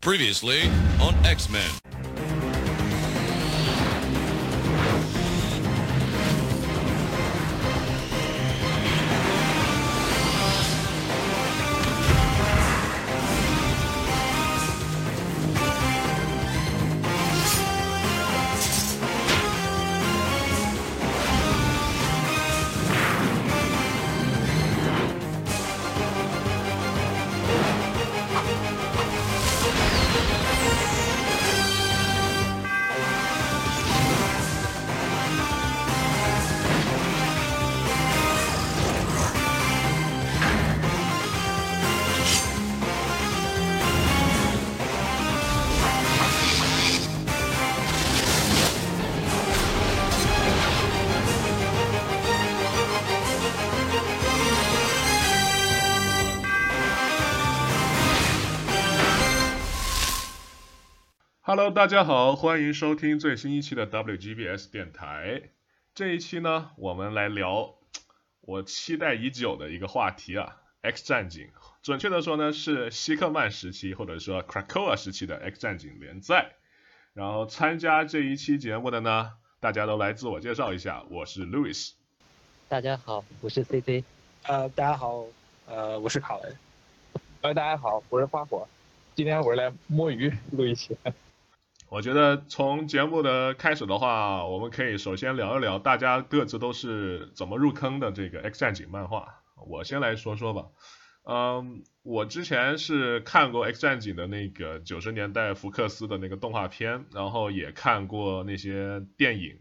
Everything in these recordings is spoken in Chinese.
Previously on X Hello，大家好，欢迎收听最新一期的 WGBS 电台。这一期呢，我们来聊我期待已久的一个话题啊，X 战警。准确的说呢，是希克曼时期或者说 Krakoa 时期的 X 战警联赛。然后参加这一期节目的呢，大家都来自我介绍一下，我是 Louis。大家好，我是 CC。呃，大家好，呃，我是卡文。呃，大家好，我是花火。今天我是来摸鱼录一期。我觉得从节目的开始的话，我们可以首先聊一聊大家各自都是怎么入坑的这个 X 战警漫画。我先来说说吧。嗯，我之前是看过 X 战警的那个九十年代福克斯的那个动画片，然后也看过那些电影。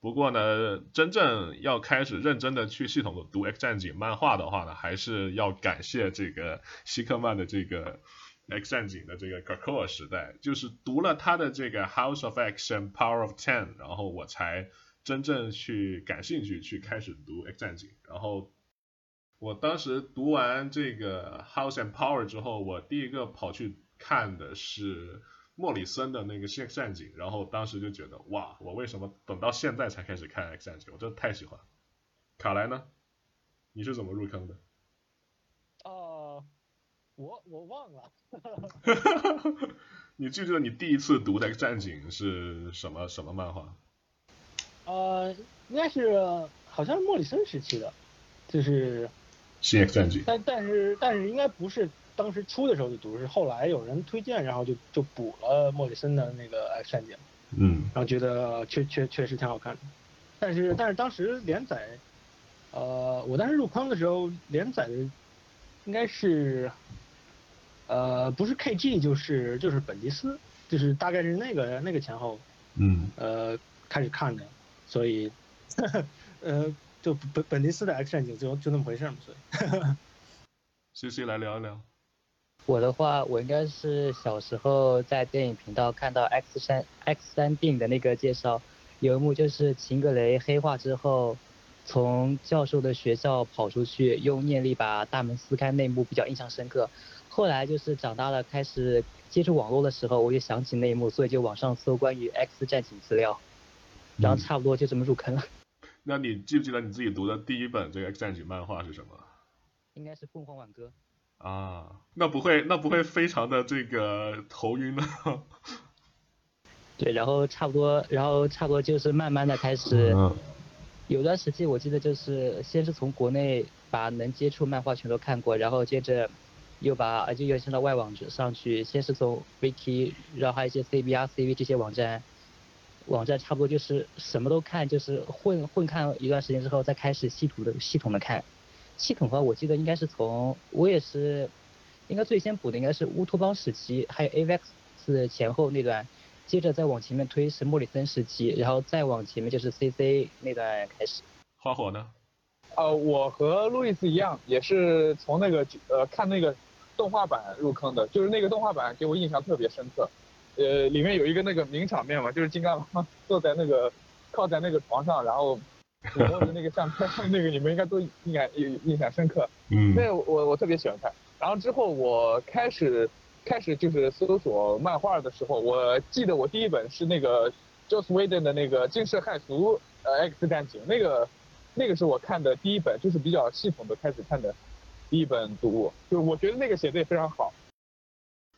不过呢，真正要开始认真的去系统的读 X 战警漫画的话呢，还是要感谢这个希克曼的这个。X 战警的这个 Krakoa 时代，就是读了他的这个 House of X and Power of Ten，然后我才真正去感兴趣，去开始读 X 战警。然后我当时读完这个 House and Power 之后，我第一个跑去看的是莫里森的那个 X 战警，然后当时就觉得哇，我为什么等到现在才开始看 X 战警？我真的太喜欢。卡莱呢？你是怎么入坑的？哦，我我忘了。你记不记得你第一次读的战警是什么什么漫画？呃，应该是好像是莫里森时期的，就是新 X 战警。但但是但是应该不是当时出的时候就读，是后来有人推荐，然后就就补了莫里森的那个 X 战警。嗯。然后觉得确确确实挺好看的，但是但是当时连载，呃，我当时入坑的时候连载的应该是。呃，不是 KG 就是就是本迪斯，就是大概是那个那个前后，嗯，呃，开始看的，所以，呃，就本本迪斯的 X 战警就就那么回事嘛，所以。C C 来聊一聊。我的话，我应该是小时候在电影频道看到 X 三 X 三电影的那个介绍，有一幕就是秦格雷黑化之后，从教授的学校跑出去，用念力把大门撕开，那幕比较印象深刻。后来就是长大了，开始接触网络的时候，我就想起那一幕，所以就网上搜关于 X 战警资料，然后差不多就这么入坑了。那你记不记得你自己读的第一本这个 X 战警漫画是什么？应该是凤凰挽歌。啊，那不会，那不会非常的这个头晕呢？对，然后差不多，然后差不多就是慢慢的开始，嗯有段时期我记得就是先是从国内把能接触漫画全都看过，然后接着。又把就又升到外网上去，先是从 Wiki，然后还有一些 CBR、CV 这些网站，网站差不多就是什么都看，就是混混看一段时间之后，再开始系统的系统的看。系统的话，我记得应该是从我也是，应该最先补的应该是乌托邦时期，还有 AVX 前后那段，接着再往前面推是莫里森时期，然后再往前面就是 CC 那段开始。花火呢？呃，我和路易斯一样，也是从那个呃看那个。动画版入坑的，就是那个动画版给我印象特别深刻，呃，里面有一个那个名场面嘛，就是金刚狼坐在那个靠在那个床上，然后摸着那个相片，那个你们应该都应该有印象深刻。嗯。那我我特别喜欢看。然后之后我开始开始就是搜索漫画的时候，我记得我第一本是那个 Joss Whedon 的那个惊世骇俗呃 X 战警，那个那个是我看的第一本，就是比较系统的开始看的。第一本读物，就是我觉得那个写的也非常好。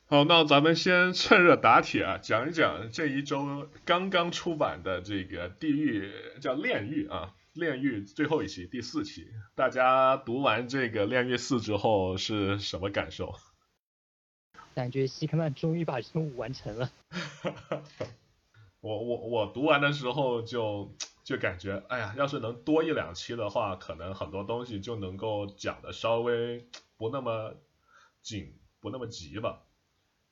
好，那咱们先趁热打铁啊，讲一讲这一周刚刚出版的这个《地狱》叫《炼狱》啊，《炼狱》最后一期第四期，大家读完这个《炼狱四》之后是什么感受？感觉希克曼终于把任务完成了。我我我读完的时候就就感觉，哎呀，要是能多一两期的话，可能很多东西就能够讲的稍微不那么紧，不那么急吧。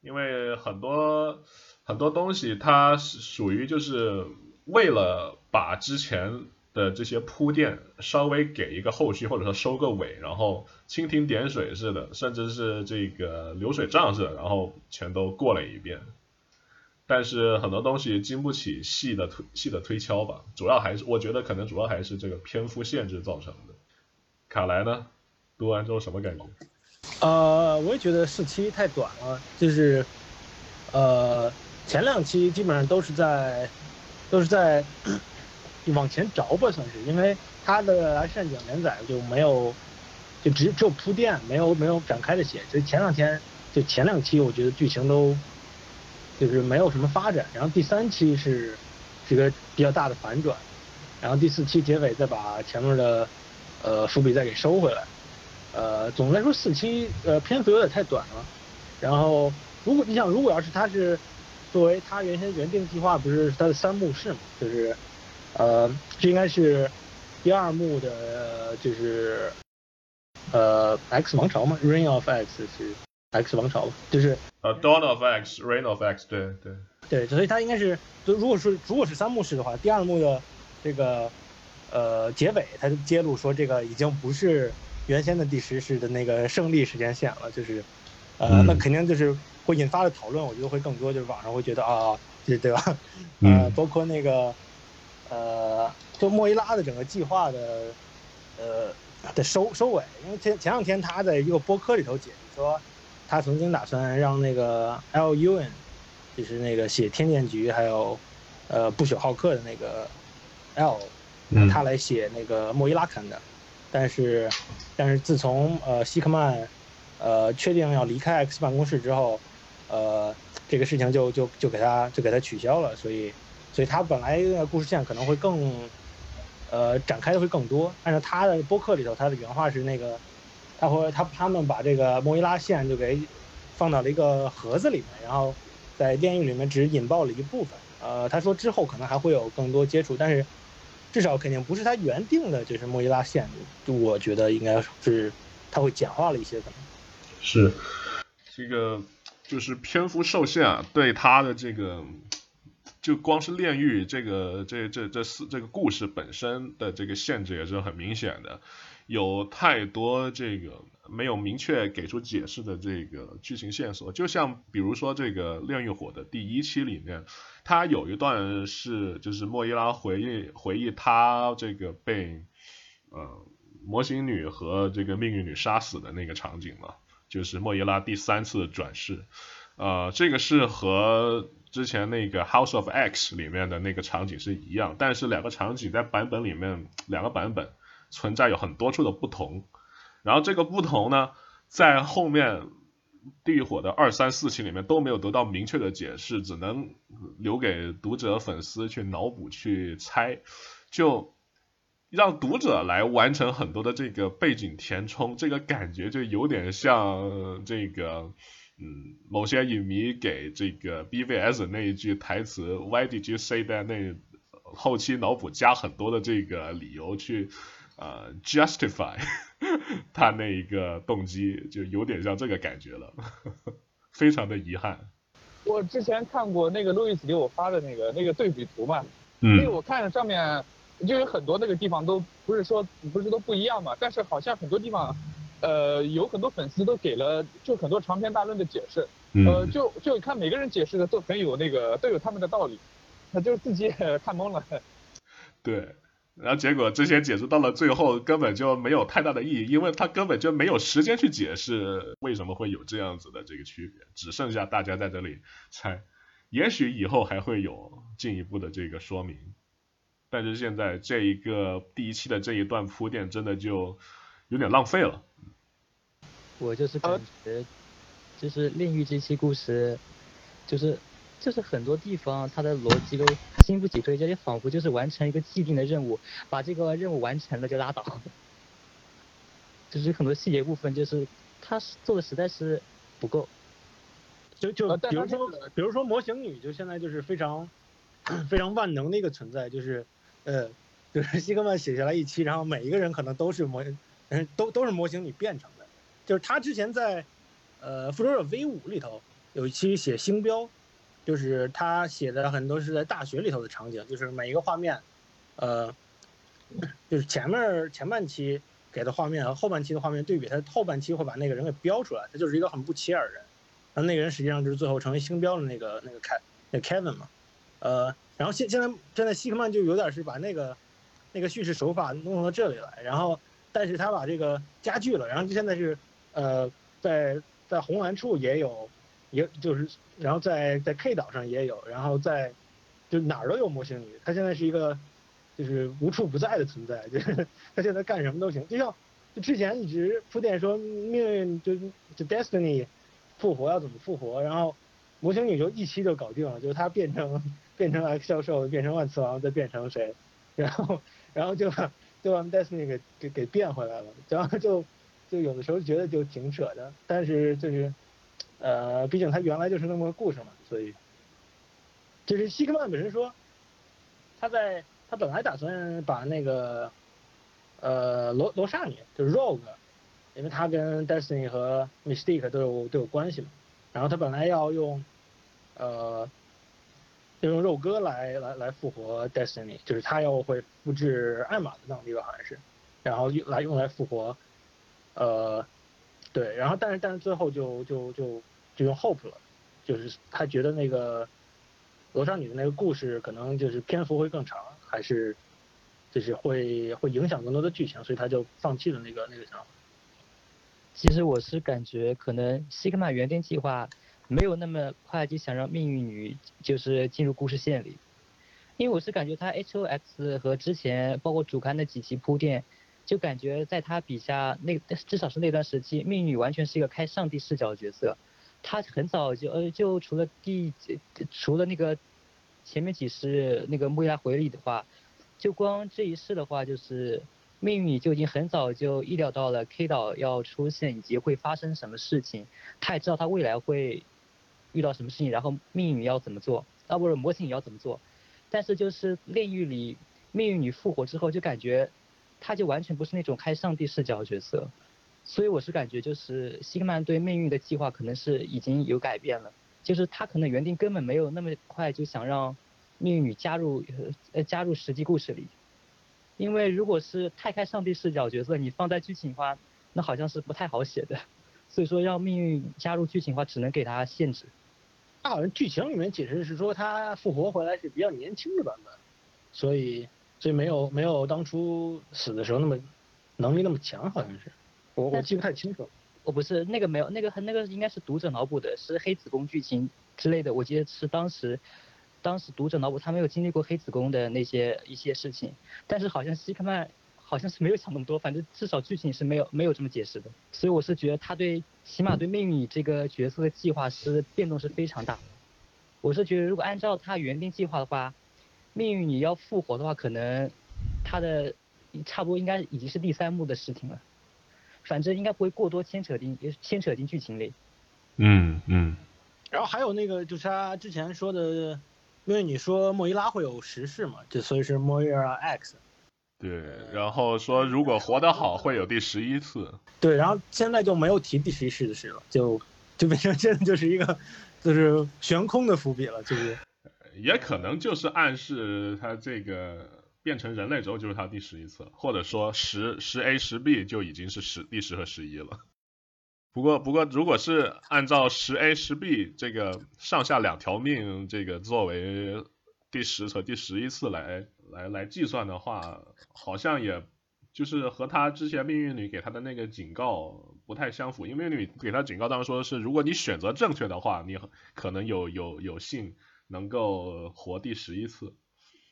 因为很多很多东西，它是属于就是为了把之前的这些铺垫稍微给一个后续，或者说收个尾，然后蜻蜓点水似的，甚至是这个流水账似的，然后全都过了一遍。但是很多东西经不起细的推细的推敲吧，主要还是我觉得可能主要还是这个篇幅限制造成的。卡莱呢，读完之后什么感觉？呃，我也觉得四期太短了，就是，呃，前两期基本上都是在，都是在往前着吧，算是，因为他的来善讲连载就没有，就只只有铺垫，没有没有展开的写，就前两天就前两期我觉得剧情都，就是没有什么发展，然后第三期是，这个比较大的反转，然后第四期结尾再把前面的，呃伏笔再给收回来。呃，总的来说四期呃篇幅有点太短了，然后如果你想，如果要是他是作为他原先原定计划，不是他的三幕式嘛，就是呃这应该是第二幕的，就是呃 X 王朝嘛，Reign of X 是 X 王朝吧，就是呃 Dawn of X，Reign of X，对对对，所以它应该是就如果是如果是三幕式的话，第二幕的这个呃结尾，它就揭露说这个已经不是。原先的第十世的那个胜利时间线了，就是，呃，那肯定就是会引发的讨论，我觉得会更多，就是网上会觉得啊，对对吧？呃，包括那个，呃，就莫伊拉的整个计划的，呃，的收收尾，因为前前两天他在一个播客里头解释说，他曾经打算让那个 L U N，就是那个写天剑局还有，呃，不朽浩克的那个 L，他来写那个莫伊拉肯的。但是，但是自从呃希克曼，呃确定要离开 X 办公室之后，呃这个事情就就就给他就给他取消了，所以，所以他本来的故事线可能会更，呃展开的会更多。按照他的播客里头，他的原话是那个，他会他他们把这个莫伊拉线就给放到了一个盒子里面，然后在炼狱里面只引爆了一部分。呃，他说之后可能还会有更多接触，但是。至少肯定不是他原定的，就是莫伊拉线，我觉得应该是他会简化了一些可能。是，这个就是篇幅受限啊，对他的这个就光是炼狱这个这这这四这个故事本身的这个限制也是很明显的，有太多这个没有明确给出解释的这个剧情线索，就像比如说这个炼狱火的第一期里面。他有一段是，就是莫伊拉回忆回忆他这个被呃模型女和这个命运女杀死的那个场景嘛，就是莫伊拉第三次转世，呃，这个是和之前那个 House of X 里面的那个场景是一样，但是两个场景在版本里面两个版本存在有很多处的不同，然后这个不同呢，在后面。地狱火的二三四期里面都没有得到明确的解释，只能留给读者粉丝去脑补去猜，就让读者来完成很多的这个背景填充，这个感觉就有点像这个，嗯，某些影迷给这个 BVS 那一句台词 Why did you say that？那后期脑补加很多的这个理由去。呃，justify 他那一个动机就有点像这个感觉了，非常的遗憾。我之前看过那个路易斯给我发的那个那个对比图嘛，嗯，因为我看上面就有很多那个地方都不是说不是都不一样嘛，但是好像很多地方，呃，有很多粉丝都给了就很多长篇大论的解释，呃，就就看每个人解释的都很有那个都有他们的道理，他就自己也 看懵了。对。然后结果这些解释到了最后根本就没有太大的意义，因为他根本就没有时间去解释为什么会有这样子的这个区别，只剩下大家在这里猜。也许以后还会有进一步的这个说明，但是现在这一个第一期的这一段铺垫真的就有点浪费了。我就是感觉就是炼狱这期故事，就是就是很多地方它的逻辑都经不起推敲，也仿佛就是完成一个既定的任务，把这个任务完成了就拉倒。就是很多细节部分，就是他做的实在是不够。就就比如说，比如说模型女，就现在就是非常非常万能的一个存在，就是呃，就是西格曼写下来一期，然后每一个人可能都是模，嗯，都都是模型女变成的。就是他之前在呃复仇者 V 五里头有一期写星标，就是他写的很多是在大学里头的场景，就是每一个画面，呃，就是前面前半期。给的画面和后半期的画面对比，他后半期会把那个人给标出来，他就是一个很不起眼的人，然后那个人实际上就是最后成为星标的那个那个凯那 Kevin 嘛，呃，然后现现在现在希克曼就有点是把那个那个叙事手法弄到这里来，然后但是他把这个加剧了，然后就现在是呃在在红蓝处也有，也就是然后在在 K 岛上也有，然后在就哪儿都有模型女，他现在是一个。就是无处不在的存在，就是 他现在干什么都行。就像就之前一直铺垫说命运就就 destiny 复活要怎么复活，然后模型女就一期就搞定了，就是他变成变成 X 教授，变成万磁王，再变成谁，然后然后就就把 destiny 给给给变回来了，然后就就有的时候觉得就挺扯的，但是就是呃，毕竟他原来就是那么个故事嘛，所以就是希克曼本身说他在。他本来打算把那个，呃，罗罗刹女就是 Rogue，因为他跟 Destiny 和 Mystique 都有都有关系嘛。然后他本来要用，呃，要用肉鸽来来来复活 Destiny，就是他要会复制艾玛的能力吧，好像是，然后用来用来复活，呃，对，然后但是但是最后就就就就用 Hope 了，就是他觉得那个罗刹女的那个故事可能就是篇幅会更长。还是，就是会会影响更多的剧情，所以他就放弃了那个那个想法。其实我是感觉，可能西格玛原定计划没有那么快就想让命运女就是进入故事线里，因为我是感觉他 H O X 和之前包括主刊的几期铺垫，就感觉在他笔下那至少是那段时期，命运女完全是一个开上帝视角的角色，他很早就呃就除了第除了那个。前面几世那个穆伊拉回忆的话，就光这一世的话，就是命运就已经很早就意料到了 K 岛要出现以及会发生什么事情，他也知道他未来会遇到什么事情，然后命运要怎么做，啊不是模型也要怎么做，但是就是炼狱里命运女复活之后，就感觉他就完全不是那种开上帝视角的角色，所以我是感觉就是希克曼对命运的计划可能是已经有改变了。就是他可能原定根本没有那么快就想让命运女加入呃加入实际故事里，因为如果是太开上帝视角角色，你放在剧情的话，那好像是不太好写的。所以说让命运加入剧情的话，只能给他限制。他好像剧情里面解释是说他复活回来是比较年轻的版本，所以所以没有没有当初死的时候那么能力那么强，好像是。我我记不太清楚。我不是那个没有那个和那个应该是读者脑补的，是黑子宫剧情之类的。我记得是当时，当时读者脑补他没有经历过黑子宫的那些一些事情，但是好像希克曼好像是没有想那么多，反正至少剧情是没有没有这么解释的。所以我是觉得他对起码对命运这个角色的计划是变动是非常大。我是觉得如果按照他原定计划的话，命运你要复活的话，可能他的差不多应该已经是第三幕的事情了。反正应该不会过多牵扯进牵扯进剧情里。嗯嗯。然后还有那个就是他之前说的，因为你说莫伊拉会有十世嘛，就所以是莫伊拉 X。对，然后说如果活得好会有第十一次。对，然后现在就没有提第十一世的事了，就就变成现在就是一个就是悬空的伏笔了，就是。也可能就是暗示他这个。变成人类之后就是他第十一次，或者说十十 A 十 B 就已经是十第十和十一了。不过不过，如果是按照十 A 十 B 这个上下两条命这个作为第十和第十一次来来来计算的话，好像也就是和他之前命运女给他的那个警告不太相符。因为命运女给他警告当中说的是，如果你选择正确的话，你可能有有有幸能够活第十一次。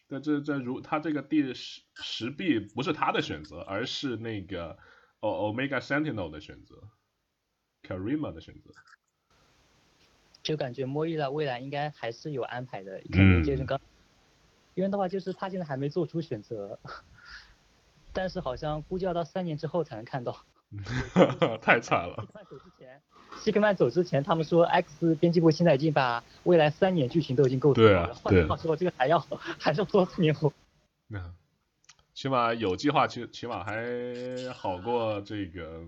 那这这如他这个第十十 B 不是他的选择，而是那个 O Omega Sentinel 的选择，Karima 的选择。就感觉莫伊拉未来应该还是有安排的，肯定就是刚，因为的话就是他现在还没做出选择，但是好像估计要到三年之后才能看到。太惨了。西克曼走之前，西克曼走之前，他们说 X 编辑部现在已经把未来三年剧情都已经构思好了。对啊，话说这个还要 还是多四年后。嗯，起码有计划，起起码还好过这个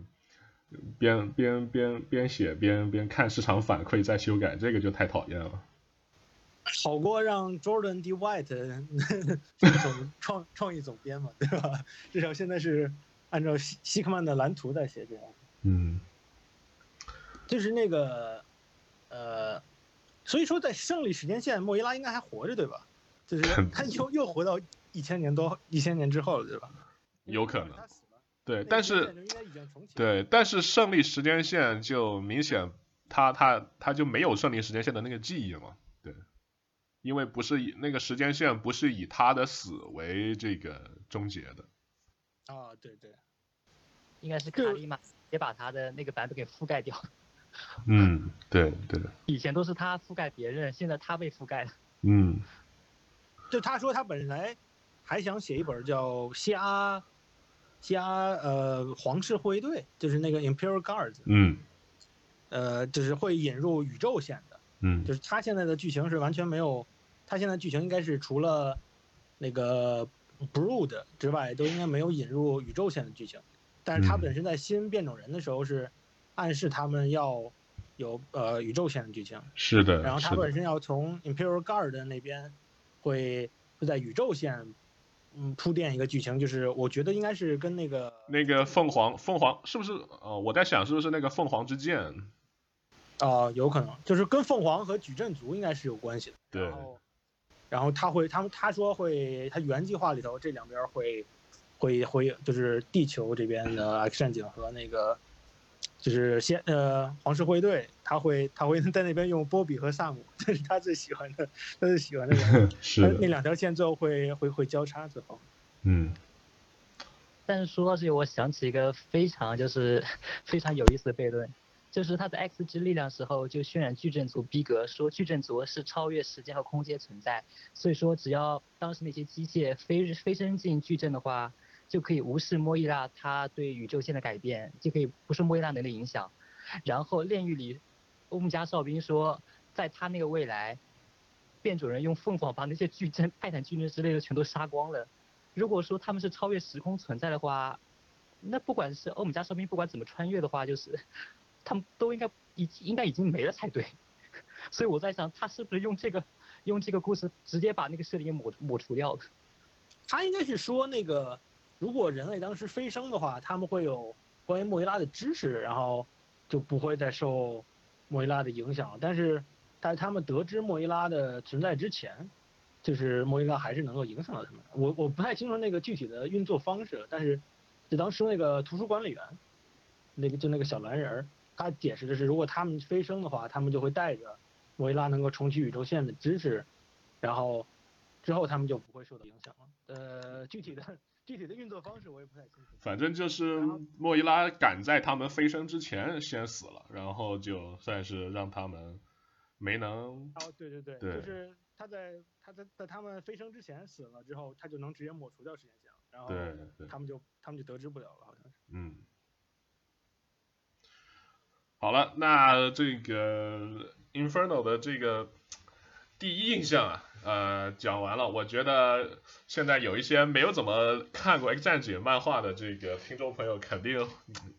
边边边边写边边看市场反馈再修改，这个就太讨厌了。好过让 Jordan D White 总创创意总编嘛，对吧？至少现在是。按照希希克曼的蓝图在写这样，嗯，就是那个，呃，所以说在胜利时间线，莫伊拉应该还活着，对吧？就是 他又又活到一千年多一千年之后了，对吧？有可能，对，但是对，但是胜利时间线就明显他他他就没有胜利时间线的那个记忆嘛，对，因为不是以那个时间线不是以他的死为这个终结的。啊，对对，应该是卡里马也把他的那个版本给覆盖掉。嗯，对对。以前都是他覆盖别人，现在他被覆盖了。嗯。就他说他本来还想写一本叫《虾虾呃皇室护卫队》，就是那个 Imperial Guards。嗯。呃，就是会引入宇宙线的。嗯。就是他现在的剧情是完全没有，他现在剧情应该是除了那个。Brood 之外都应该没有引入宇宙线的剧情，但是他本身在新变种人的时候是暗示他们要有呃宇宙线的剧情，是的，然后他本身要从 Imperial Guard 那边会会在宇宙线嗯铺垫一个剧情，就是我觉得应该是跟那个那个凤凰凤凰是不是呃我在想是不是那个凤凰之剑啊有可能。就是跟凤凰和矩阵族应该是有关系的，对。然后他会，他们他说会，他原计划里头这两边会，会会就是地球这边的 X 战警和那个，就是先呃皇室护卫队，他会他会在那边用波比和萨姆，这是他最喜欢的，他最喜欢的人，是那两条线最后会会会交叉最后，嗯，但是说到这里，我想起一个非常就是 非常有意思的悖论。就是他在 X 之力量时候就渲染矩阵族逼格，说矩阵族是超越时间和空间存在，所以说只要当时那些机械飞飞升进矩阵的话，就可以无视莫伊拉他对宇宙线的改变，就可以不受莫伊拉能力影响。然后炼狱里，欧姆加哨兵说，在他那个未来，变种人用凤凰把那些矩阵、泰坦矩阵之类的全都杀光了。如果说他们是超越时空存在的话，那不管是欧姆加哨兵不管怎么穿越的话，就是。他们都应该已应该已经没了才对，所以我在想，他是不是用这个用这个故事直接把那个设定给抹抹除掉了？他应该是说那个，如果人类当时飞升的话，他们会有关于莫伊拉的知识，然后就不会再受莫伊拉的影响。但是在他们得知莫伊拉的存在之前，就是莫伊拉还是能够影响到他们。我我不太清楚那个具体的运作方式，但是就当时那个图书管理员，那个就那个小蓝人儿。他解释的是，如果他们飞升的话，他们就会带着莫伊拉能够重启宇宙线的知识，然后之后他们就不会受到影响了。呃，具体的具体的运作方式我也不太清楚。反正就是莫伊拉赶在他们飞升之前先死了，然后就算是让他们没能。哦，对对对，就是他在他在在他们飞升之前死了之后，他就能直接抹除掉时间线了，然后他们就他们就得知不了了，好像是。嗯。好了，那这个 Inferno 的这个第一印象啊，呃，讲完了。我觉得现在有一些没有怎么看过 X 战警漫画的这个听众朋友，肯定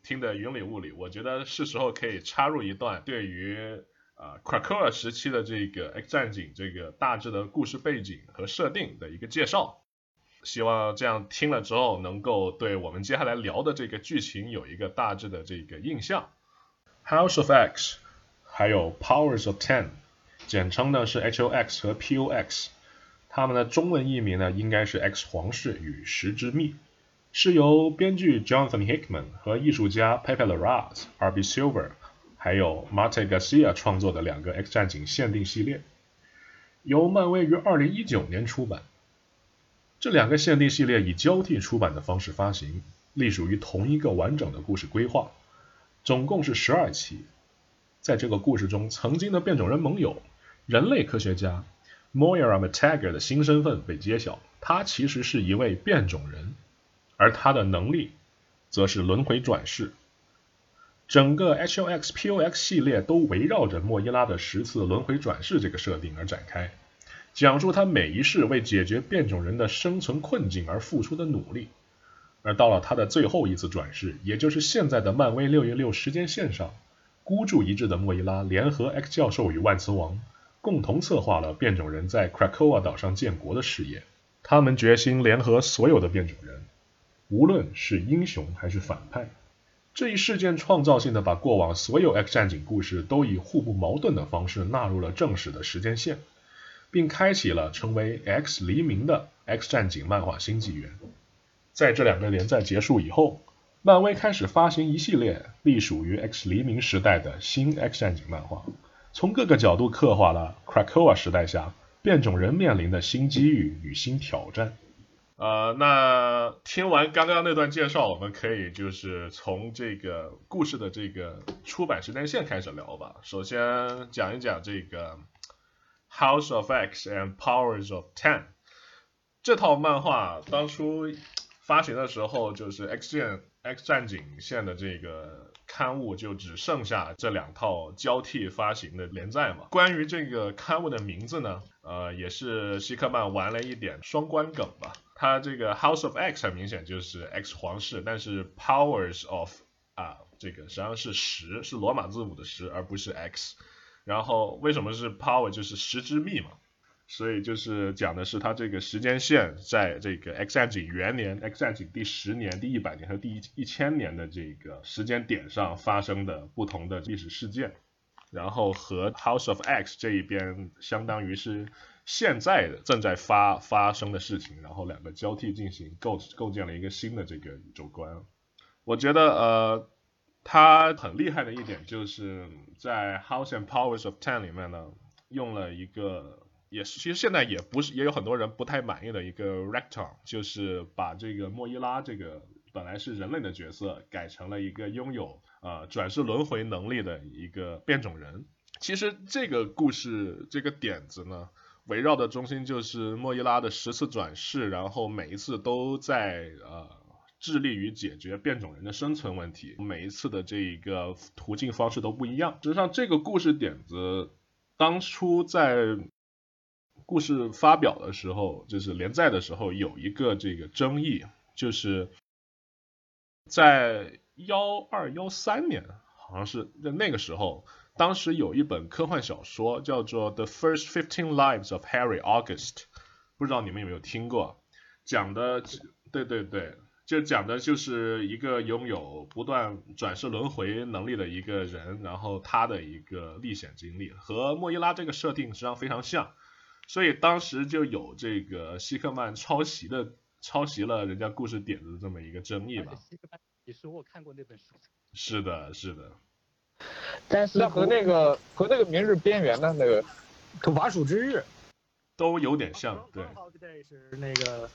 听得云里雾里。我觉得是时候可以插入一段对于啊 Krakoa 时期的这个 X 战警这个大致的故事背景和设定的一个介绍。希望这样听了之后，能够对我们接下来聊的这个剧情有一个大致的这个印象。House of X，还有 Powers of Ten，简称呢是 HOX 和 POX，它们的中文译名呢应该是 X 皇室与十之秘，是由编剧 Jonathan Hickman 和艺术家 Pepe Larraz、R.B. Silver，还有 Marte Garcia 创作的两个 X 战警限定系列，由漫威于2019年出版。这两个限定系列以交替出版的方式发行，隶属于同一个完整的故事规划。总共是十二期，在这个故事中，曾经的变种人盟友人类科学家 Moira Matagger 的新身份被揭晓，他其实是一位变种人，而他的能力则是轮回转世。整个 HOX-POX 系列都围绕着莫伊拉的十次轮回转世这个设定而展开，讲述他每一世为解决变种人的生存困境而付出的努力。而到了他的最后一次转世，也就是现在的漫威六月六时间线上，孤注一掷的莫伊拉联合 X 教授与万磁王，共同策划了变种人在 Krakoa 岛上建国的事业。他们决心联合所有的变种人，无论是英雄还是反派。这一事件创造性的把过往所有 X 战警故事都以互不矛盾的方式纳入了正史的时间线，并开启了成为 X 黎明的 X 战警漫画新纪元。在这两个连载结束以后，漫威开始发行一系列隶属于 X 黎明时代的新 X 战警漫画，从各个角度刻画了 Krakoa 时代下变种人面临的新机遇与新挑战。呃，那听完刚刚那段介绍，我们可以就是从这个故事的这个出版时间线开始聊吧。首先讲一讲这个《House of X and Powers of Ten》这套漫画，当初发行的时候，就是 X 战 X 战警线的这个刊物就只剩下这两套交替发行的连载嘛。关于这个刊物的名字呢，呃，也是希克曼玩了一点双关梗吧。它这个 House of X 很明显就是 X 皇室，但是 Powers of 啊，这个实际上是十，是罗马字母的十，而不是 X。然后为什么是 Power？就是十之密嘛，所以就是讲的是它这个时间线在这个 X 战警元年、X 战警第十年、第一百年和第一一千年的这个时间点上发生的不同的历史事件，然后和 House of X 这一边相当于是。现在的正在发发生的事情，然后两个交替进行，构构建了一个新的这个宇宙观。我觉得呃，他很厉害的一点就是在《House and Powers of Ten》里面呢，用了一个也是其实现在也不是也有很多人不太满意的一个 Rector，就是把这个莫伊拉这个本来是人类的角色改成了一个拥有呃转世轮回能力的一个变种人。其实这个故事这个点子呢。围绕的中心就是莫伊拉的十次转世，然后每一次都在呃致力于解决变种人的生存问题，每一次的这一个途径方式都不一样。实际上，这个故事点子当初在故事发表的时候，就是连载的时候有一个这个争议，就是在幺二幺三年，好像是在那个时候。当时有一本科幻小说叫做《The First Fifteen Lives of Harry August》，不知道你们有没有听过？讲的，对对对，就讲的就是一个拥有不断转世轮回能力的一个人，然后他的一个历险经历，和莫伊拉这个设定实际上非常像，所以当时就有这个希克曼抄袭的抄袭了人家故事点子的这么一个争议吧。希克曼，你说我看过那本书。是的，是的。但是和那个和那个《明日边缘》的那个《土法鼠之日》都有点像，对。是那个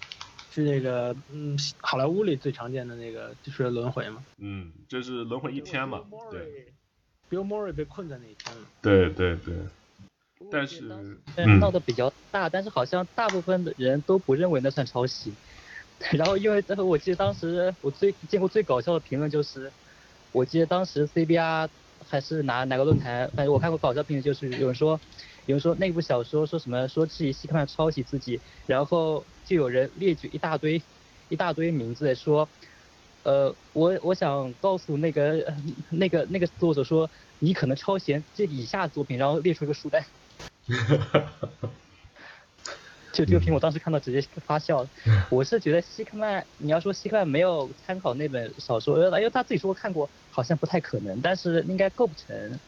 是那个嗯，好莱坞里最常见的那个就是轮回嘛。嗯，就是轮回一天嘛，对。Bill Murray 被困在那一天了。对对对。但是闹得比较大，但是好像大部分的人都不认为那算抄袭。然后因为我记得当时我最见过最搞笑的评论就是，我记得当时 CBR。还是哪哪个论坛？反正我看过搞笑评论，就是有人说，有人说那部小说说什么说质疑希克曼抄袭自己，然后就有人列举一大堆一大堆名字说，呃，我我想告诉那个 那个那个作者说，你可能抄袭这以下作品，然后列出一个书单。就这个评，我当时看到直接发笑。我是觉得希克曼，你要说希克曼没有参考那本小说，因为他自己说看过。好像不太可能，但是应该构不成，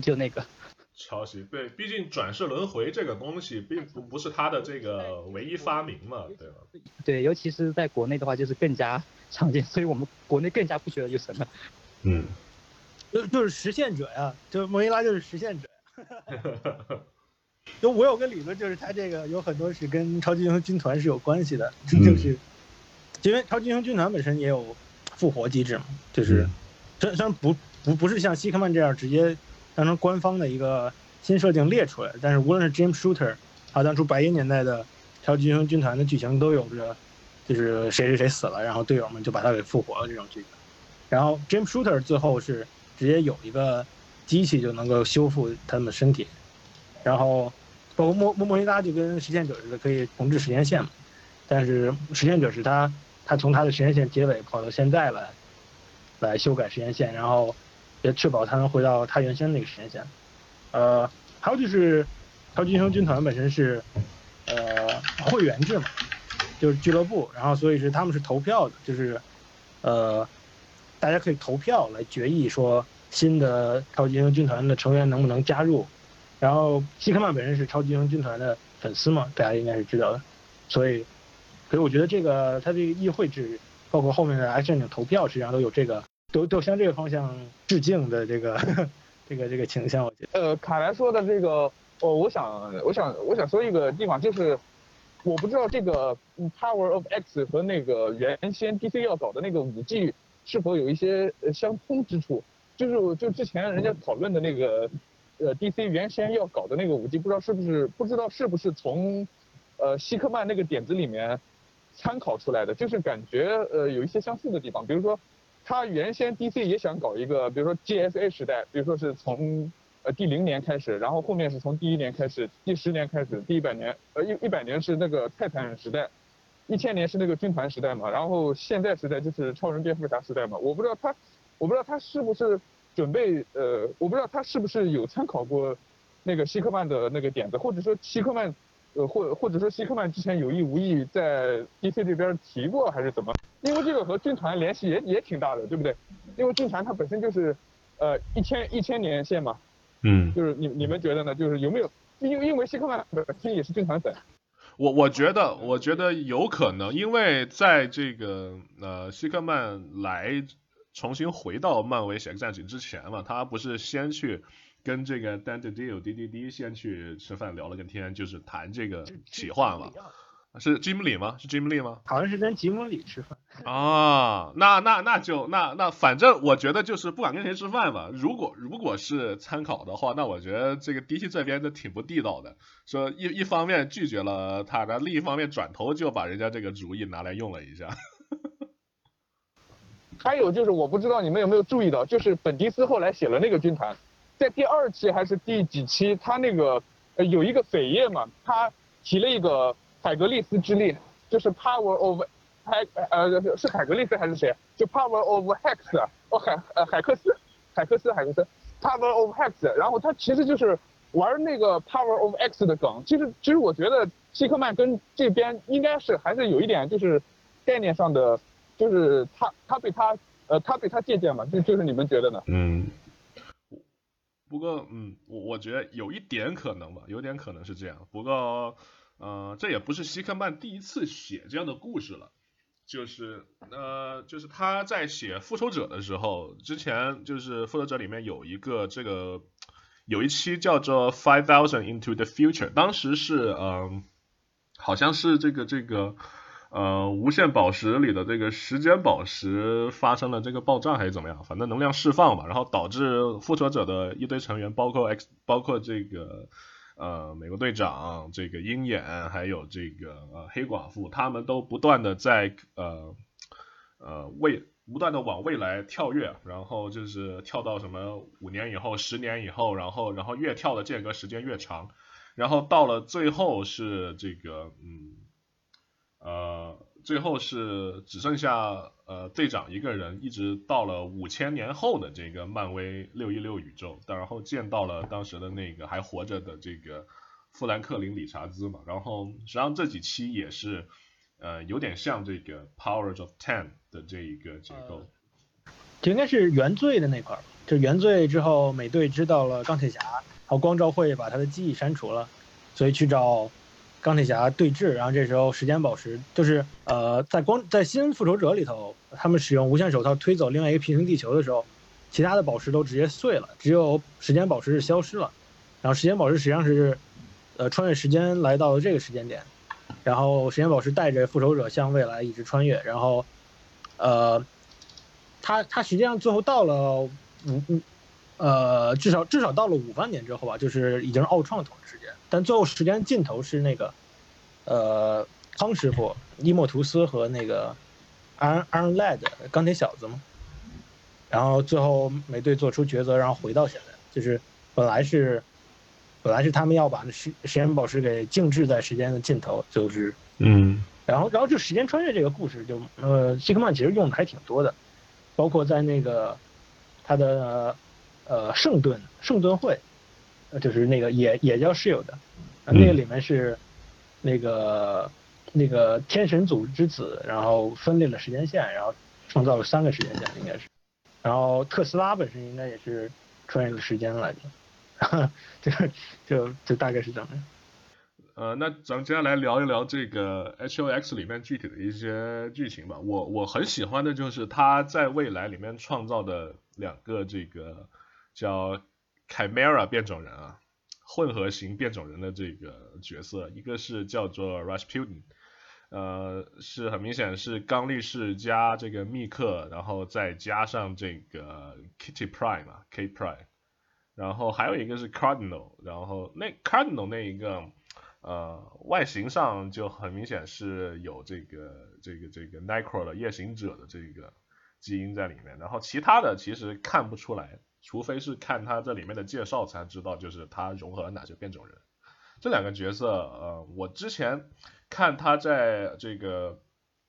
就那个 抄袭。对，毕竟转世轮回这个东西并不不是他的这个唯一发明嘛，对吧？对，尤其是在国内的话，就是更加常见，所以我们国内更加不觉得有什么。嗯，就就是实现者呀，就莫伊拉就是实现者。就我有个理论，就是他这个有很多是跟超级英雄军团是有关系的，就是因为超级英雄军团本身也有复活机制嘛，就是。虽虽然不不不是像希克曼这样直接当成官方的一个新设定列出来。但是无论是 James Shooter，还有当初白银年代的超级英雄军团的剧情，都有着就是谁谁谁死了，然后队友们就把他给复活了这种剧情。然后 James Shooter 最后是直接有一个机器就能够修复他们的身体，然后包括莫莫莫西达就跟实现者似的，可以重置时间线嘛。但是实现者是他他从他的时间线结尾跑到现在来，来修改时间线，然后也确保他能回到他原先那个时间线。呃，还有就是超级英雄军团本身是呃会员制嘛，就是俱乐部，然后所以是他们是投票的，就是呃。大家可以投票来决议说新的超级英雄军团的成员能不能加入，然后希克曼本身是超级英雄军团的粉丝嘛，大家应该是知道的，所以，所以我觉得这个他这个议会制，包括后面的 X 战警投票，实际上都有这个，都都向这个方向致敬的这个 这个这个倾向。我觉得，呃，卡莱说的这个，哦，我想我想我想说一个地方，就是我不知道这个 Power of X 和那个原先 DC 要搞的那个五 G。是否有一些呃相通之处？就是就之前人家讨论的那个，呃，DC 原先要搞的那个五 G，，不知道是不是不知道是不是从，呃，希克曼那个点子里面参考出来的？就是感觉呃有一些相似的地方，比如说他原先 DC 也想搞一个，比如说 GSA 时代，比如说是从呃第零年开始，然后后面是从第一年开始，第十年开始，第一百年呃一一百年是那个泰坦时代。一千年是那个军团时代嘛，然后现在时代就是超人蝙蝠侠时代嘛。我不知道他，我不知道他是不是准备呃，我不知道他是不是有参考过那个希克曼的那个点子，或者说希克曼，呃或或者说希克曼之前有意无意在 DC 这边提过还是怎么？因为这个和军团联系也也挺大的，对不对？因为军团它本身就是呃一千一千年线嘛，嗯，就是你你们觉得呢？就是有没有？因为因为希克曼本身也是军团粉。我我觉得，我觉得有可能，因为在这个呃，希克曼来重新回到漫威写战警之前嘛，他不是先去跟这个 Dan DiDio D D D 先去吃饭聊了个天，就是谈这个企划嘛。是吉姆里吗？是吉姆里吗？好像是跟吉姆里吃饭。啊，那那那就那那反正我觉得就是不管跟谁吃饭吧，如果如果是参考的话，那我觉得这个 DC 这边就挺不地道的，说一一方面拒绝了他的，另一方面转头就把人家这个主意拿来用了一下。还有就是我不知道你们有没有注意到，就是本迪斯后来写了那个军团，在第二期还是第几期，他那个呃有一个扉页嘛，他提了一个。海格力斯之力就是 power of 海呃是海格力斯还是谁？就 power of hex 哦海呃海克斯海克斯海克斯 power of hex，然后他其实就是玩那个 power of x 的梗。其实其实我觉得希克曼跟这边应该是还是有一点就是概念上的，就是他他被他呃他被他借鉴嘛，就就是你们觉得呢？嗯，不过嗯我我觉得有一点可能吧，有点可能是这样，不过。呃，这也不是希克曼第一次写这样的故事了，就是呃，就是他在写复仇者的时候，之前就是复仇者里面有一个这个有一期叫做 Five Thousand Into the Future，当时是嗯，好像是这个这个呃无限宝石里的这个时间宝石发生了这个爆炸还是怎么样，反正能量释放嘛，然后导致复仇者的一堆成员，包括 X，包括这个。呃，美国队长，这个鹰眼，还有这个呃黑寡妇，他们都不断的在呃呃未不断的往未来跳跃，然后就是跳到什么五年以后、十年以后，然后然后越跳的间隔时间越长，然后到了最后是这个嗯呃。最后是只剩下呃队长一个人，一直到了五千年后的这个漫威六一六宇宙，然后见到了当时的那个还活着的这个富兰克林理查兹嘛，然后实际上这几期也是呃有点像这个 Powers of Ten 的这一个结构，就应该是原罪的那块儿，就原罪之后美队知道了钢铁侠，然后光照会把他的记忆删除了，所以去找。钢铁侠对峙，然后这时候时间宝石就是呃，在光在新复仇者里头，他们使用无限手套推走另外一个平行地球的时候，其他的宝石都直接碎了，只有时间宝石是消失了。然后时间宝石实际上是呃穿越时间来到了这个时间点，然后时间宝石带着复仇者向未来一直穿越，然后呃，他他实际上最后到了五五呃，至少至少到了五万年之后吧，就是已经是奥创统治时间，但最后时间尽头是那个，呃，康师傅、伊莫图斯和那个 Iron Iron Lad 钢铁小子嘛，然后最后美队做出抉择，然后回到现在，就是本来是本来是他们要把那时时间宝石给静置在时间的尽头，就是嗯。然后，然后就时间穿越这个故事就，呃，希克曼其实用的还挺多的，包括在那个他的呃圣盾圣盾会，呃就是那个也也叫 Shield，呃那个里面是那个那个天神组之子，然后分裂了时间线，然后创造了三个时间线应该是，然后特斯拉本身应该也是穿越了时间来的，就就就大概是这样。呃，那咱们接下来聊一聊这个 H O X 里面具体的一些剧情吧。我我很喜欢的就是他在未来里面创造的两个这个叫 Chimera 变种人啊，混合型变种人的这个角色，一个是叫做 Rasputin，呃，是很明显是刚力士加这个密克，然后再加上这个 Kitty Prime 啊 K Prime，然后还有一个是 Cardinal，然后那 Cardinal 那一个。呃，外形上就很明显是有这个这个这个 Necro 的夜行者的这个基因在里面，然后其他的其实看不出来，除非是看他这里面的介绍才知道，就是他融合了哪些变种人。这两个角色，呃，我之前看他在这个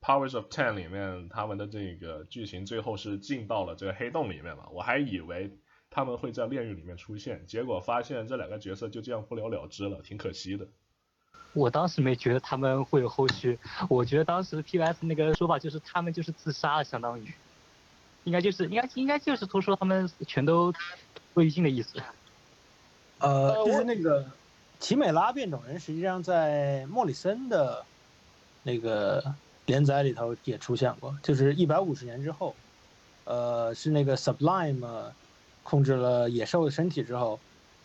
Powers of Ten 里面，他们的这个剧情最后是进到了这个黑洞里面嘛，我还以为他们会在炼狱里面出现，结果发现这两个角色就这样不了了之了，挺可惜的。我当时没觉得他们会有后续，我觉得当时 P S 那个说法就是他们就是自杀了，相当于，应该就是应该应该就是突出他们全都灰烬的意思。呃，就是那个奇美拉变种人，实际上在莫里森的那个连载里头也出现过，就是一百五十年之后，呃，是那个 Sublime 控制了野兽的身体之后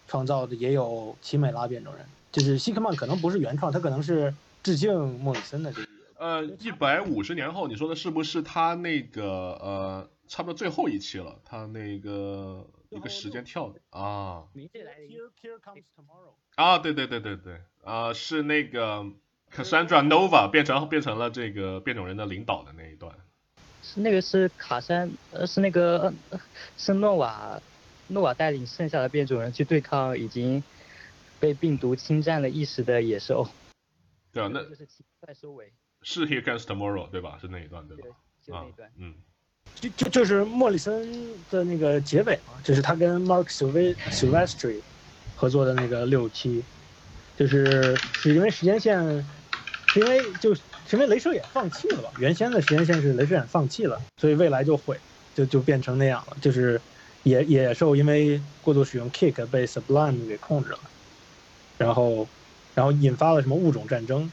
创造的，也有奇美拉变种人。就是希克曼可能不是原创，他可能是致敬莫里森的这个。呃，一百五十年后，你说的是不是他那个呃，差不多最后一期了？他那个一个时间跳的啊。啊，对对对对对，啊，是那个 Cassandra Nova 变成变成了这个变种人的领导的那一段。是那个是卡山，呃，是那个是诺瓦诺瓦带领剩下的变种人去对抗已经。被病毒侵占了意识的野兽，对啊，那就是在收尾，是 Here comes tomorrow 对吧？是那一段对吧？就那一段，嗯，就就就是莫里森的那个结尾嘛，就是他跟 Mark Silvestri 合作的那个六期，就是是因为时间线，是因为就是因为镭射眼放弃了吧？原先的时间线是镭射眼放弃了，所以未来就毁，就就变成那样了，就是野野兽因为过度使用 Kick 被 Sublime 给控制了。然后，然后引发了什么物种战争？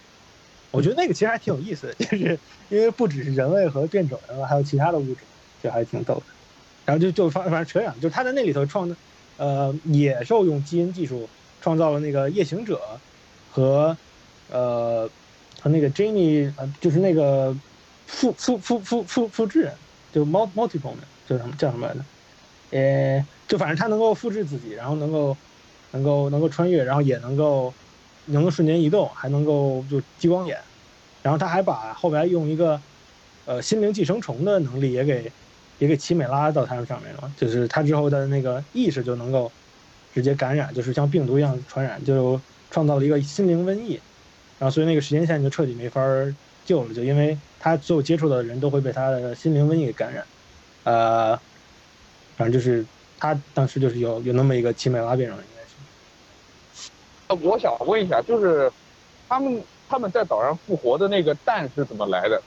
我觉得那个其实还挺有意思的，就是因为不只是人类和变种人了，还有其他的物种，就还挺逗的。然后就就反反正扯远了，就是他在那里头创的，呃，野兽用基因技术创造了那个夜行者和呃和那个 Jamie，呃，就是那个复复复复复复制，就 multiple 的，叫什么叫什么来着？呃，就反正他能够复制自己，然后能够。能够能够穿越，然后也能够能够瞬间移动，还能够就激光眼，然后他还把后边用一个呃心灵寄生虫的能力也给也给奇美拉到他们上面了，就是他之后的那个意识就能够直接感染，就是像病毒一样传染，就创造了一个心灵瘟疫，然后所以那个时间线就彻底没法救了，就因为他所有接触的人都会被他的心灵瘟疫给感染，呃，反正就是他当时就是有有那么一个奇美拉变种人。我想问一下，就是他们他们在岛上复活的那个蛋是怎么来的？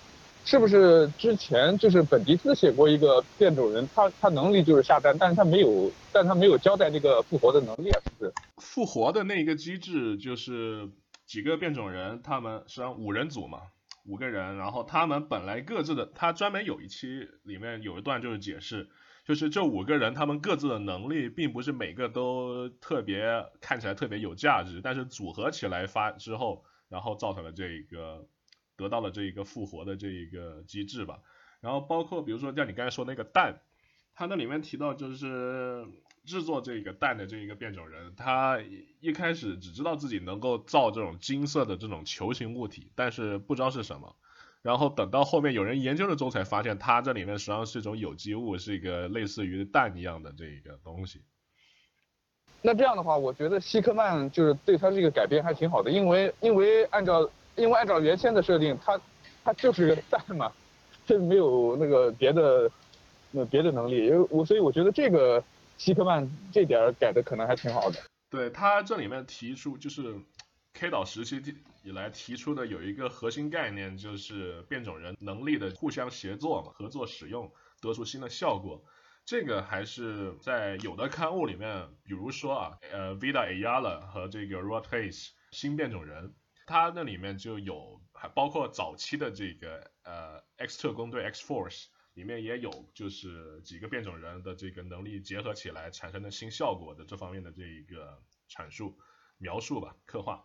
是不是之前就是本迪斯写过一个变种人，他他能力就是下蛋，但是他没有，但他没有交代这个复活的能力啊？是不是？复活的那个机制就是几个变种人，他们实际上五人组嘛，五个人，然后他们本来各自的，他专门有一期里面有一段就是解释。就是这五个人，他们各自的能力并不是每个都特别看起来特别有价值，但是组合起来发之后，然后造成了这一个得到了这一个复活的这一个机制吧。然后包括比如说像你刚才说那个蛋，它那里面提到就是制作这个蛋的这一个变种人，他一开始只知道自己能够造这种金色的这种球形物体，但是不知道是什么。然后等到后面有人研究了之后，才发现它这里面实际上是一种有机物，是一个类似于蛋一样的这一个东西。那这样的话，我觉得希克曼就是对他这个改编还挺好的，因为因为按照因为按照原先的设定，他他就是个蛋嘛，这没有那个别的那别的能力，因为我所以我觉得这个希克曼这点改的可能还挺好的。对他这里面提出就是黑岛时期以来提出的有一个核心概念，就是变种人能力的互相协作嘛，合作使用得出新的效果。这个还是在有的刊物里面，比如说啊，呃，Vida Ayala 和这个 Rod Hayes 新变种人，它那里面就有，还包括早期的这个呃 X 特工队 X Force 里面也有，就是几个变种人的这个能力结合起来产生的新效果的这方面的这一个阐述描述吧，刻画。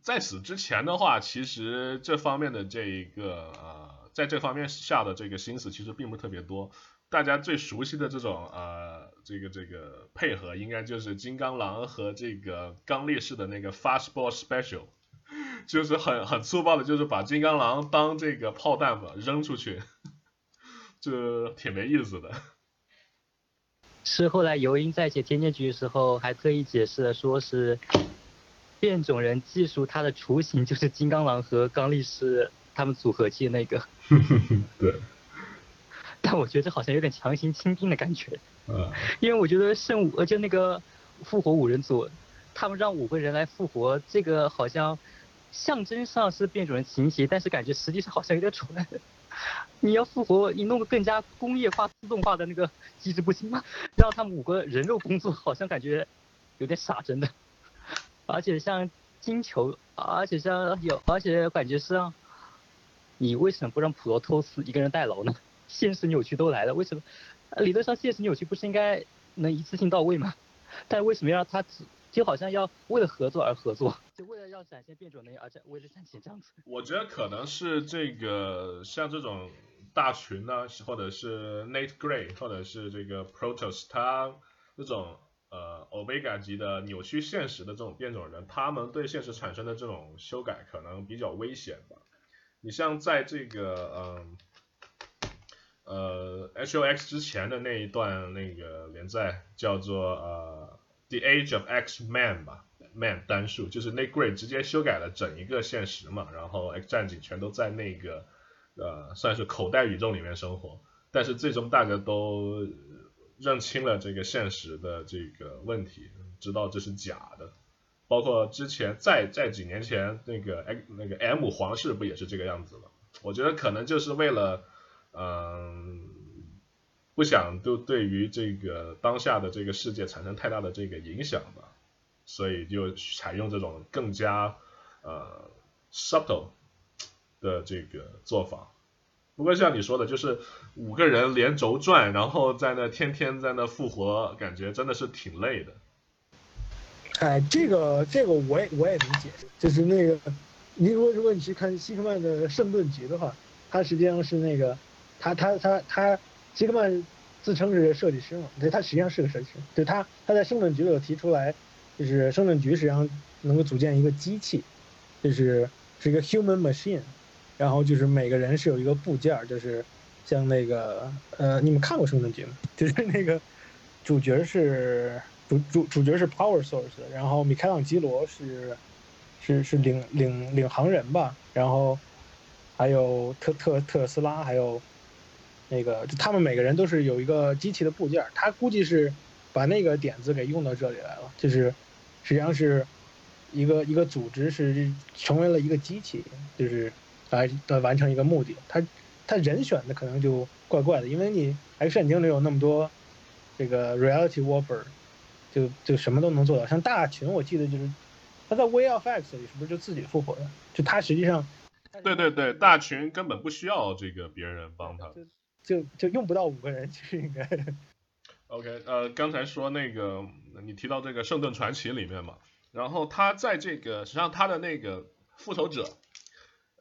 在此之前的话，其实这方面的这一个呃，在这方面下的这个心思其实并不特别多。大家最熟悉的这种呃，这个这个配合，应该就是金刚狼和这个刚力士的那个 Fastball Special，就是很很粗暴的，就是把金刚狼当这个炮弹吧扔出去，就挺没意思的。是后来尤因在写天剑局的时候，还特意解释了，说是变种人技术它的雏形 就是金刚狼和刚力士他们组合技那个。对。但我觉得这好像有点强行清兵的感觉，嗯，因为我觉得圣五呃就那个复活五人组，他们让五个人来复活，这个好像象征上是变种人情节，但是感觉实际上好像有点蠢。你要复活，你弄个更加工业化、自动化的那个机制不行吗？让他们五个人肉工作，好像感觉有点傻，真的。而且像金球，而且像有，而且感觉是，你为什么不让普罗托斯一个人代劳呢？现实扭曲都来了，为什么？理论上现实扭曲不是应该能一次性到位吗？但为什么要让他只就好像要为了合作而合作，就为了要展现变种能力而且为了赚钱这样子？我觉得可能是这个像这种大群呢，或者是 Nate Gray，或者是这个 Protos，他这种呃 Omega 级的扭曲现实的这种变种人，他们对现实产生的这种修改可能比较危险吧。你像在这个嗯。呃，H O X 之前的那一段那个连载叫做呃 The Age of X Man 吧，Man 单数就是那 Gray 直接修改了整一个现实嘛，然后 X 战警全都在那个呃算是口袋宇宙里面生活，但是最终大家都认清了这个现实的这个问题，知道这是假的，包括之前在在几年前那个 X 那个 M 皇室不也是这个样子吗？我觉得可能就是为了。嗯，不想就对于这个当下的这个世界产生太大的这个影响吧，所以就采用这种更加呃 subtle 的这个做法。不过像你说的，就是五个人连轴转，然后在那天天在那复活，感觉真的是挺累的。哎，这个这个我也我也能解释，就是那个，你如果如果你去看希克曼的圣盾局的话，他实际上是那个。他他他他，希克曼自称是设计师嘛？对，他实际上是个设计师。对他他在圣盾局里有提出来，就是圣盾局实际上能够组建一个机器，就是是一个 human machine，然后就是每个人是有一个部件，就是像那个呃，你们看过圣盾局吗？就是那个主角是主主主角是 power source，然后米开朗基罗是是是领领领航人吧，然后还有特特特斯拉，还有。那个，他们每个人都是有一个机器的部件，他估计是把那个点子给用到这里来了，就是实际上是一个一个组织是成为了一个机器，就是来来完成一个目的。他他人选的可能就怪怪的，因为你 X 战警里有那么多这个 Reality Warper，就就什么都能做到。像大群，我记得就是他在 Way of X 里是不是就自己复活的？就他实际上，对对对，大群根本不需要这个别人帮他。就就用不到五个人，其实应该。OK，呃，刚才说那个你提到这个《圣盾传奇》里面嘛，然后他在这个实际上他的那个复仇者，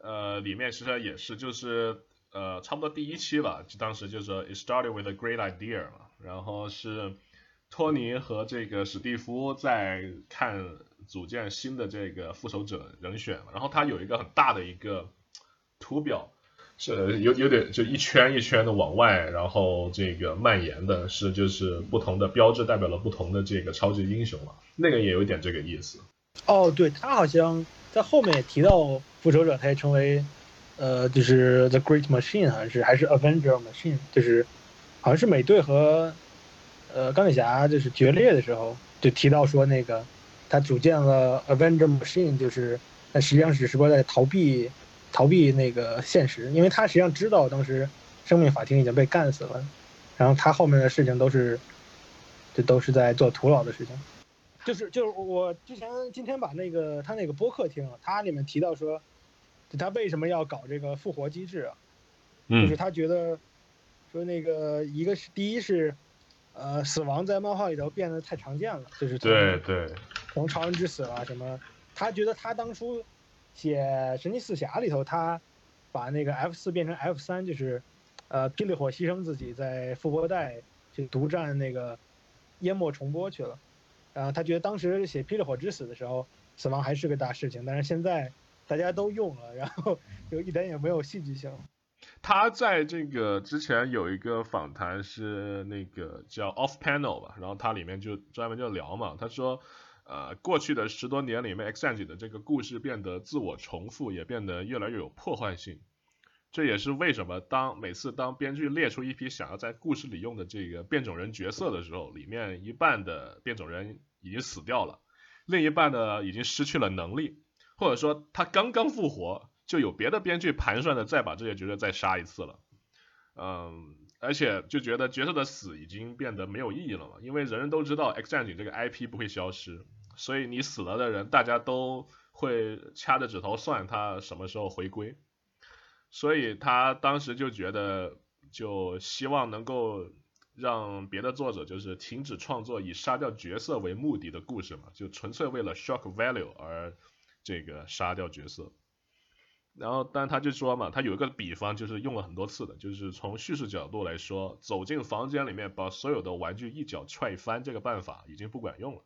呃，里面其实也是就是呃差不多第一期吧，就当时就是 It started with a great idea 嘛，然后是托尼和这个史蒂夫在看组建新的这个复仇者人选，然后他有一个很大的一个图表，是有有点就一圈一圈的往外，然后这个蔓延的，是就是不同的标志代表了不同的这个超级英雄嘛，那个也有点这个意思。哦，对他好像在后面也提到复仇者，他也成为呃，就是 The Great Machine 还是还是 Avenger Machine，就是好像是美队和。呃，钢铁侠就是决裂的时候，就提到说那个他组建了 Avenger Machine，就是那实际上只是说在逃避逃避那个现实，因为他实际上知道当时生命法庭已经被干死了，然后他后面的事情都是这都是在做徒劳的事情。就是就是我之前今天把那个他那个播客听了，他里面提到说，他为什么要搞这个复活机制啊？嗯，就是他觉得说那个一个是第一是。呃，死亡在漫画里头变得太常见了，就是对对，从超人之死啊什么，他觉得他当初写神奇四侠里头，他把那个 F 四变成 F 三，就是呃霹雳火牺牲自己在复活带去独占那个淹没重播去了，然后他觉得当时写霹雳火之死的时候，死亡还是个大事情，但是现在大家都用了，然后就一点也没有戏剧性。他在这个之前有一个访谈是那个叫 Off Panel 吧，然后他里面就专门就聊嘛，他说，呃，过去的十多年里面，X 战警的这个故事变得自我重复，也变得越来越有破坏性。这也是为什么当每次当编剧列出一批想要在故事里用的这个变种人角色的时候，里面一半的变种人已经死掉了，另一半呢已经失去了能力，或者说他刚刚复活。就有别的编剧盘算的再把这些角色再杀一次了，嗯，而且就觉得角色的死已经变得没有意义了嘛，因为人人都知道 X 战警这个 IP 不会消失，所以你死了的人，大家都会掐着指头算他什么时候回归，所以他当时就觉得，就希望能够让别的作者就是停止创作以杀掉角色为目的的故事嘛，就纯粹为了 shock value 而这个杀掉角色。然后，但他就说嘛，他有一个比方，就是用了很多次的，就是从叙事角度来说，走进房间里面把所有的玩具一脚踹翻，这个办法已经不管用了。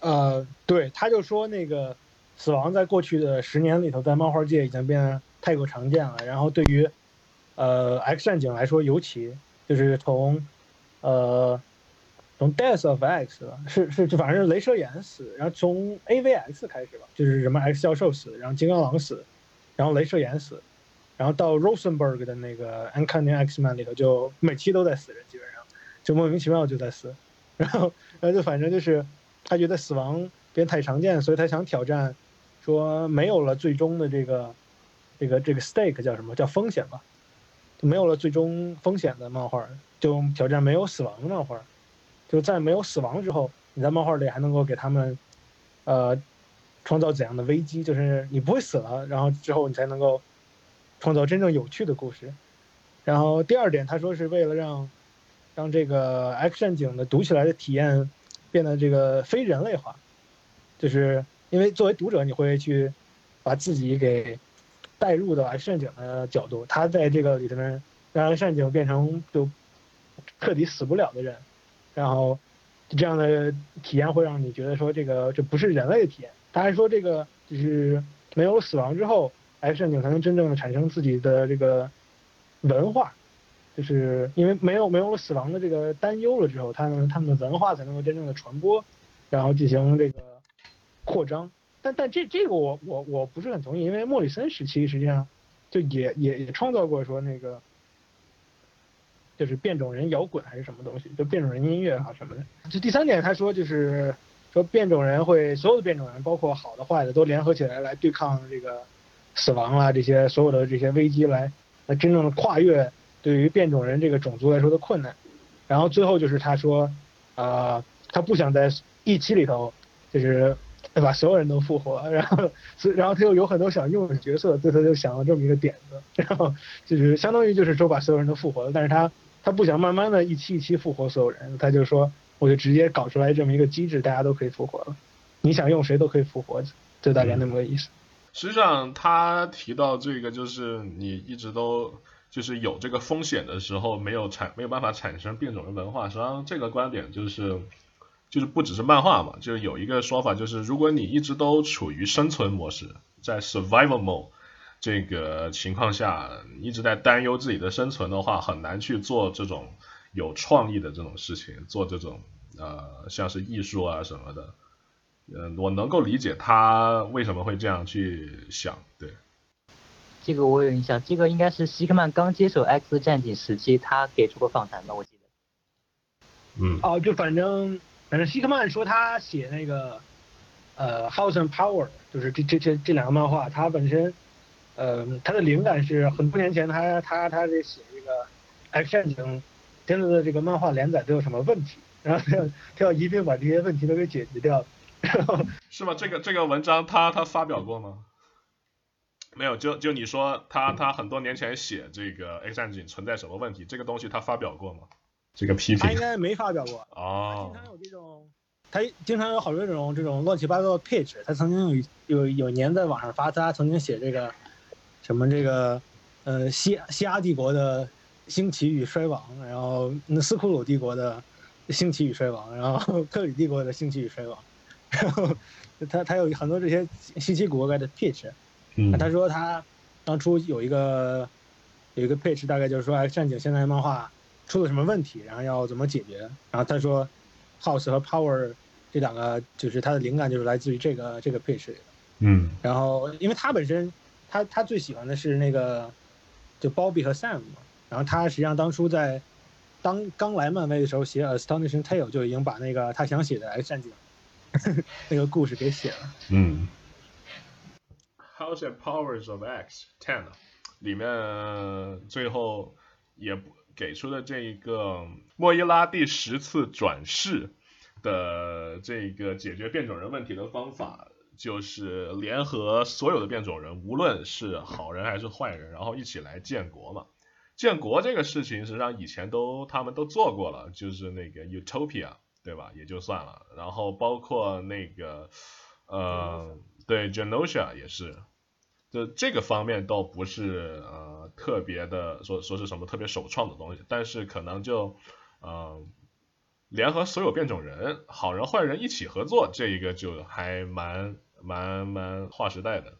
呃，对，他就说那个死亡在过去的十年里头，在漫画界已经变得太过常见了。然后对于呃 X 战警来说，尤其就是从呃。从 Death of X，是是就反正是镭射眼死，然后从 AVX 开始吧，就是什么 X 教授死，然后金刚狼死，然后镭射眼死，然后到 Rosenberg 的那个 Uncanny X Man 里头，就每期都在死人，基本上就莫名其妙就在死，然后然后就反正就是他觉得死亡变太常见，所以他想挑战，说没有了最终的这个这个这个 stake 叫什么叫风险吧，就没有了最终风险的漫画，就挑战没有死亡的漫画。就在没有死亡之后，你在漫画里还能够给他们，呃，创造怎样的危机？就是你不会死了，然后之后你才能够创造真正有趣的故事。然后第二点，他说是为了让让这个 X 战警的读起来的体验变得这个非人类化，就是因为作为读者，你会去把自己给带入到 X 战警的角度，他在这个里头呢，让 X 战警变成就彻底死不了的人。然后，这样的体验会让你觉得说这个这不是人类的体验。他还说这个就是没有死亡之后，X 战警才能真正的产生自己的这个文化，就是因为没有没有了死亡的这个担忧了之后，他们他们的文化才能够真正的传播，然后进行这个扩张。但但这这个我我我不是很同意，因为莫里森时期实际上就也也也创造过说那个。就是变种人摇滚还是什么东西？就变种人音乐啊什么的。就第三点，他说就是说变种人会所有的变种人，包括好的坏的，都联合起来来对抗这个死亡啊这些所有的这些危机，来来真正的跨越对于变种人这个种族来说的困难。然后最后就是他说，啊，他不想在一期里头就是把所有人都复活，然后所然后他又有很多想用的角色，所以他就想了这么一个点子，然后就是相当于就是说把所有人都复活了，但是他。他不想慢慢的一期一期复活所有人，他就说，我就直接搞出来这么一个机制，大家都可以复活了，你想用谁都可以复活，就大概那么个意思。实际上他提到这个，就是你一直都就是有这个风险的时候，没有产没有办法产生变种的文化。实际上这个观点就是，就是不只是漫画嘛，就是有一个说法，就是如果你一直都处于生存模式，在 survival mode 这个情况下，一直在担忧自己的生存的话，很难去做这种有创意的这种事情，做这种呃像是艺术啊什么的。嗯，我能够理解他为什么会这样去想，对。这个我有印象，这个应该是希克曼刚接手 X 战警时期，他给出过访谈的，我记得。嗯。哦，就反正反正希克曼说他写那个呃《House and Power》，就是这这这这两个漫画，他本身呃他的灵感是很多年前他他他在写这个 X 战警真的的这个漫画连载都有什么问题，然后他要他要一并把这些问题都给解决掉。是吗？这个这个文章他他发表过吗？没有，就就你说他他很多年前写这个 X 战警存在什么问题，这个东西他发表过吗？这个批评他应该没发表过。哦。经常有这种，他经常有好多这种这种乱七八糟的 pitch。他曾经有有有年在网上发，他曾经写这个什么这个呃西西亚帝国的兴起与衰亡，然后那斯库鲁帝国的兴起与衰亡，然后 克里帝国的兴起与衰亡，然后他他有很多这些稀奇古怪的 pitch。他说他当初有一个有一个 pitch，大概就是说，战警现在漫画出了什么问题，然后要怎么解决。然后他说，House 和 Power 这两个就是他的灵感就是来自于这个这个 pitch。嗯。然后因为他本身他他最喜欢的是那个就 Bobby 和 Sam 嘛。然后他实际上当初在当刚来漫威的时候写 Astonishing Tale 就已经把那个他想写的 X 战警那个故事给写了。嗯。House and Powers of X Ten 里面最后也给出的这一个莫伊拉第十次转世的这个解决变种人问题的方法，就是联合所有的变种人，无论是好人还是坏人，然后一起来建国嘛。建国这个事情实际上以前都他们都做过了，就是那个 Utopia 对吧？也就算了。然后包括那个呃。对，Genosha 也是，就这个方面倒不是呃特别的说说是什么特别首创的东西，但是可能就呃联合所有变种人，好人坏人一起合作，这一个就还蛮蛮蛮划时代的。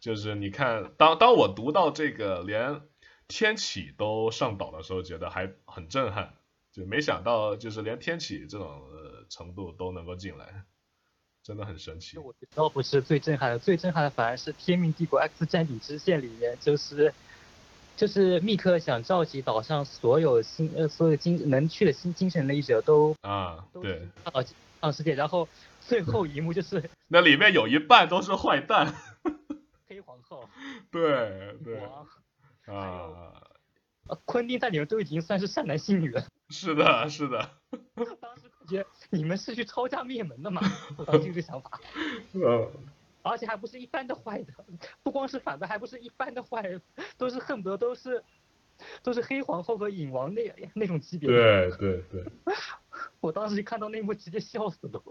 就是你看，当当我读到这个连天启都上岛的时候，觉得还很震撼，就没想到就是连天启这种程度都能够进来。真的很神奇。我觉得不是最震撼的，最震撼的反而是《天命帝国 X 战警支线》里面，就是就是密克想召集岛上所有新呃所有精能去的新精神力者都啊对到到世界，然后最后一幕就是 那里面有一半都是坏蛋，黑皇后 对对啊，昆汀在里面都已经算是善男信女了。是的，是的。当时感觉你们是去抄家灭门的吗？我当时这个想法。嗯。而且还不是一般的坏的，不光是反派，还不是一般的坏人，都是恨不得都是都是黑皇后和影王那那种级别。对对对。我当时看到那幕直接笑死了。